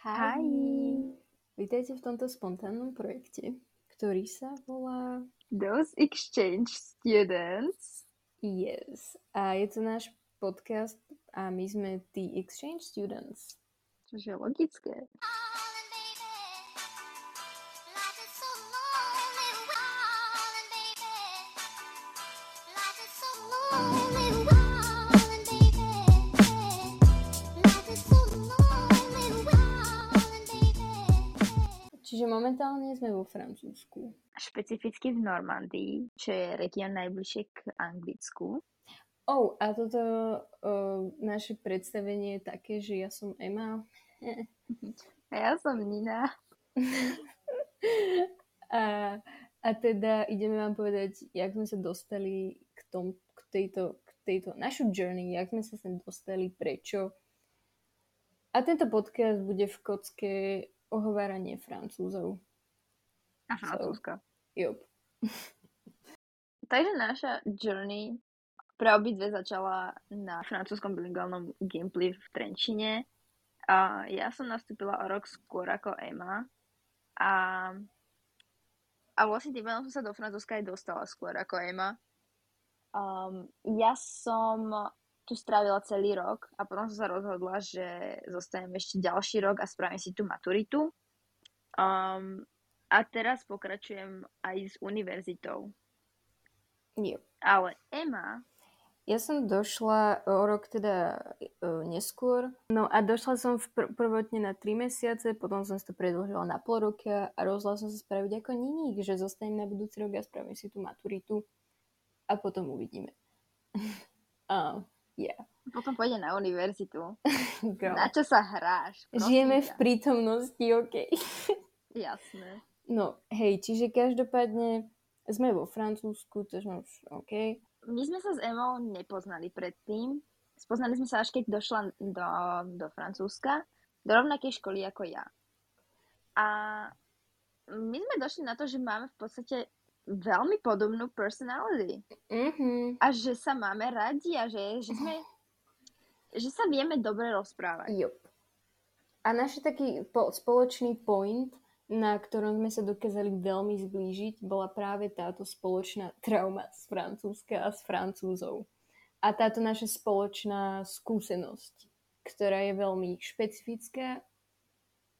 Hi. Vítajte v tomto spontánnom projekte, ktorý sa volá Those exchange students. Yes. A je to náš podcast a my sme tí exchange students. Čože je logické. Čiže momentálne sme vo Francúzsku. Špecificky v Normandii, čo je región najbližšie k Anglicku. Oh, a toto uh, naše predstavenie je také, že ja som Emma. A ja som Nina. a, a teda ideme vám povedať, jak sme sa dostali k, tom, k, tejto, k tejto našu journey, jak sme sa sem dostali, prečo. A tento podcast bude v kocke ohováranie francúzov. A francúzska. So, yep. Takže naša journey pre obidve začala na francúzskom bilingválnom gameplay v Trenčine. A ja som nastúpila o rok skôr ako Emma. A, a vlastne tým som sa do Francúzska aj dostala skôr ako Emma. Um, ja som tu strávila celý rok a potom som sa rozhodla, že zostanem ešte ďalší rok a spravím si tú maturitu. Um, a teraz pokračujem aj s univerzitou. Yep. Ale Emma... Ja som došla o rok teda uh, neskôr. No a došla som v pr- prvotne na 3 mesiace, potom som si to predlžila na pol roka a rozhodla som sa spraviť ako niník, že zostanem na budúci rok a spravím si tú maturitu a potom uvidíme. uh, yeah. Potom pôjde na univerzitu. na čo sa hráš? Žijeme v prítomnosti, OK. Jasné. No, hej, čiže každopádne sme vo Francúzsku, to sme už OK. My sme sa s Emou nepoznali predtým. Spoznali sme sa až keď došla do, do Francúzska, do rovnakej školy ako ja. A my sme došli na to, že máme v podstate veľmi podobnú personality. Mm-hmm. A že sa máme radi a že, že sme že sa vieme dobre rozprávať. Yep. A náš taký po, spoločný point na ktorom sme sa dokázali veľmi zblížiť, bola práve táto spoločná trauma z Francúzska a z Francúzov. A táto naša spoločná skúsenosť, ktorá je veľmi špecifická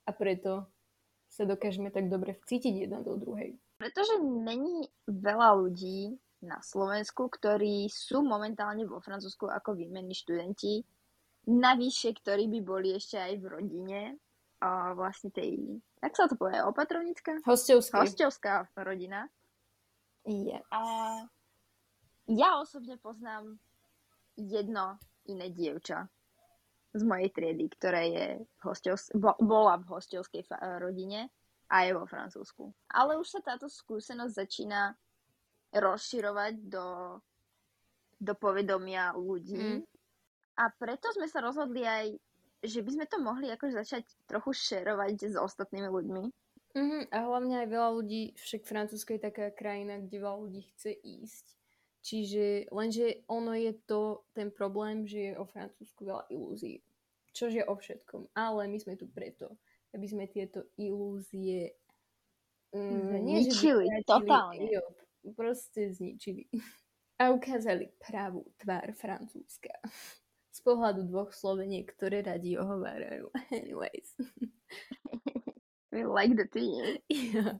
a preto sa dokážeme tak dobre vcítiť jedna do druhej. Pretože není veľa ľudí na Slovensku, ktorí sú momentálne vo Francúzsku ako výmenní študenti, navyše, ktorí by boli ešte aj v rodine, a vlastne tej jak sa to povie, opatrovnícka? Hostovská. Hostovská rodina. Yes. A ja osobne poznám jedno iné dievča z mojej triedy, ktoré je v hostovs- bo- bola v hostovskej rodine a je vo Francúzsku. Ale už sa táto skúsenosť začína rozširovať do, do povedomia ľudí. Mm. A preto sme sa rozhodli aj že by sme to mohli akože začať trochu šerovať s ostatnými ľuďmi. Mm-hmm, a hlavne aj veľa ľudí, však Francúzsko je taká krajina, kde veľa ľudí chce ísť. Čiže lenže ono je to ten problém, že je o Francúzsku veľa ilúzií. Čož je o všetkom. Ale my sme tu preto, aby sme tieto ilúzie mm, zničili, nie, totálne. Jo, proste zničili. A ukázali pravú tvár Francúzska z pohľadu dvoch Sloveniek, ktoré radi ohovárajú. Anyways. We like the team. Yeah.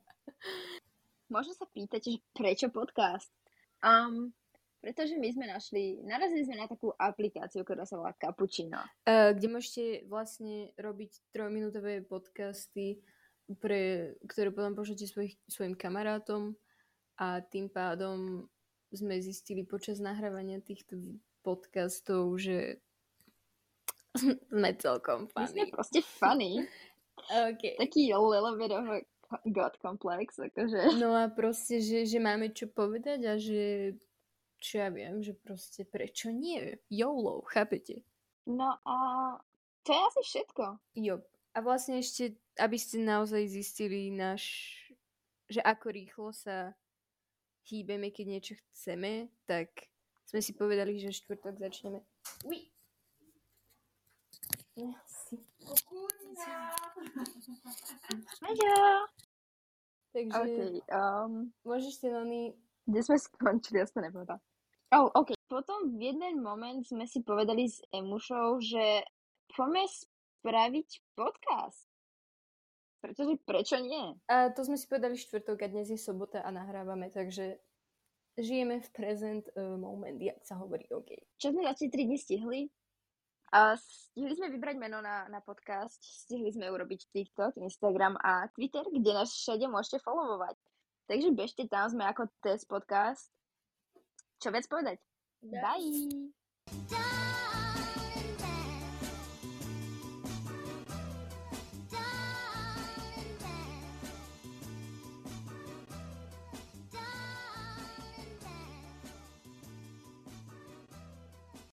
Možno sa pýtať, že prečo podcast? Um, pretože my sme našli, narazili sme na takú aplikáciu, ktorá sa volá Cappuccino. Uh, kde môžete vlastne robiť trojminútové podcasty, pre, ktoré potom pošlete svojich, svojim kamarátom a tým pádom sme zistili počas nahrávania týchto podcastov, že sme celkom funny. My sme proste funny. okay. Taký little bit of a god complex, akože. No a proste, že, že máme čo povedať a že čo ja viem, že proste prečo nie? YOLO, chápete? No a to je asi všetko. Jo. A vlastne ešte, aby ste naozaj zistili náš, že ako rýchlo sa hýbeme, keď niečo chceme, tak sme si povedali, že štvrtok začneme. Maďa! Takže OK, um, môžeš si Noni... kde sme skončili, ja som to nepovedala. Oh, OK. Potom v jeden moment sme si povedali s Emušou, že poďme spraviť podcast. Pretože prečo nie? A to sme si povedali štvrtok a dnes je sobota a nahrávame, takže žijeme v present uh, moment, jak sa hovorí, OK. Čo sme za tie 3 dni stihli? A stihli sme vybrať meno na, na podcast, stihli sme urobiť TikTok, Instagram a Twitter, kde nás všade môžete followovať. Takže bežte tam, sme ako test podcast. Čo viac povedať? Bye! Bye.